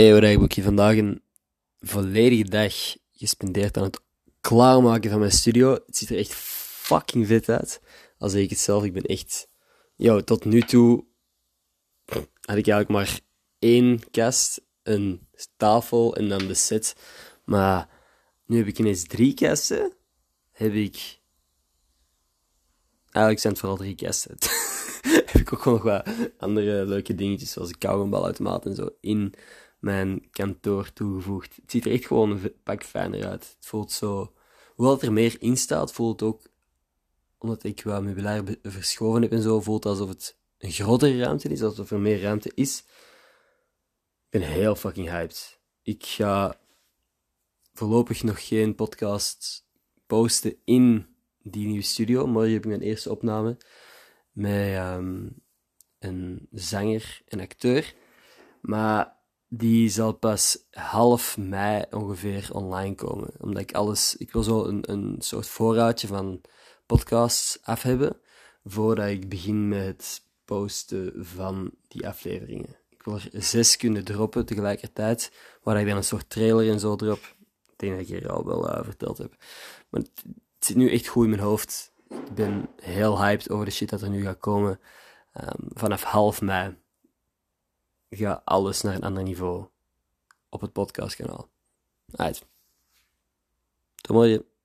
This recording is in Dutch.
Hey, heb ik vandaag een volledige dag gespendeerd aan het klaarmaken van mijn studio. Het ziet er echt fucking vet uit. Als ik het zelf, ik ben echt... Yo, tot nu toe had ik eigenlijk maar één kast, een tafel en dan de set. Maar nu heb ik ineens drie kasten. Heb ik... Eigenlijk zijn het vooral drie kasten. heb ik ook nog wat andere leuke dingetjes, zoals een kauwgombalautomaat en zo, in mijn kantoor toegevoegd. Het ziet er echt gewoon een pak fijner uit. Het voelt zo... Hoewel er meer in staat, voelt het ook, omdat ik wat meubilair verschoven heb en zo, voelt het alsof het een grotere ruimte is, alsof er meer ruimte is. Ik ben heel fucking hyped. Ik ga voorlopig nog geen podcast posten in die nieuwe studio. Morgen heb ik mijn eerste opname met ehm, een zanger en acteur. Maar die zal pas half mei ongeveer online komen. Omdat ik alles, ik wil zo een, een soort voorraadje van podcasts af hebben. Voordat ik begin met het posten van die afleveringen. Ik wil er zes kunnen droppen tegelijkertijd. Waar ik dan een soort trailer en zo drop. Ik denk dat ik hier al wel uh, verteld heb. Maar het, zit nu echt goed in mijn hoofd. Ik ben heel hyped over de shit dat er nu gaat komen. Um, vanaf half mei ga alles naar een ander niveau op het podcastkanaal. Uit. Tot morgen.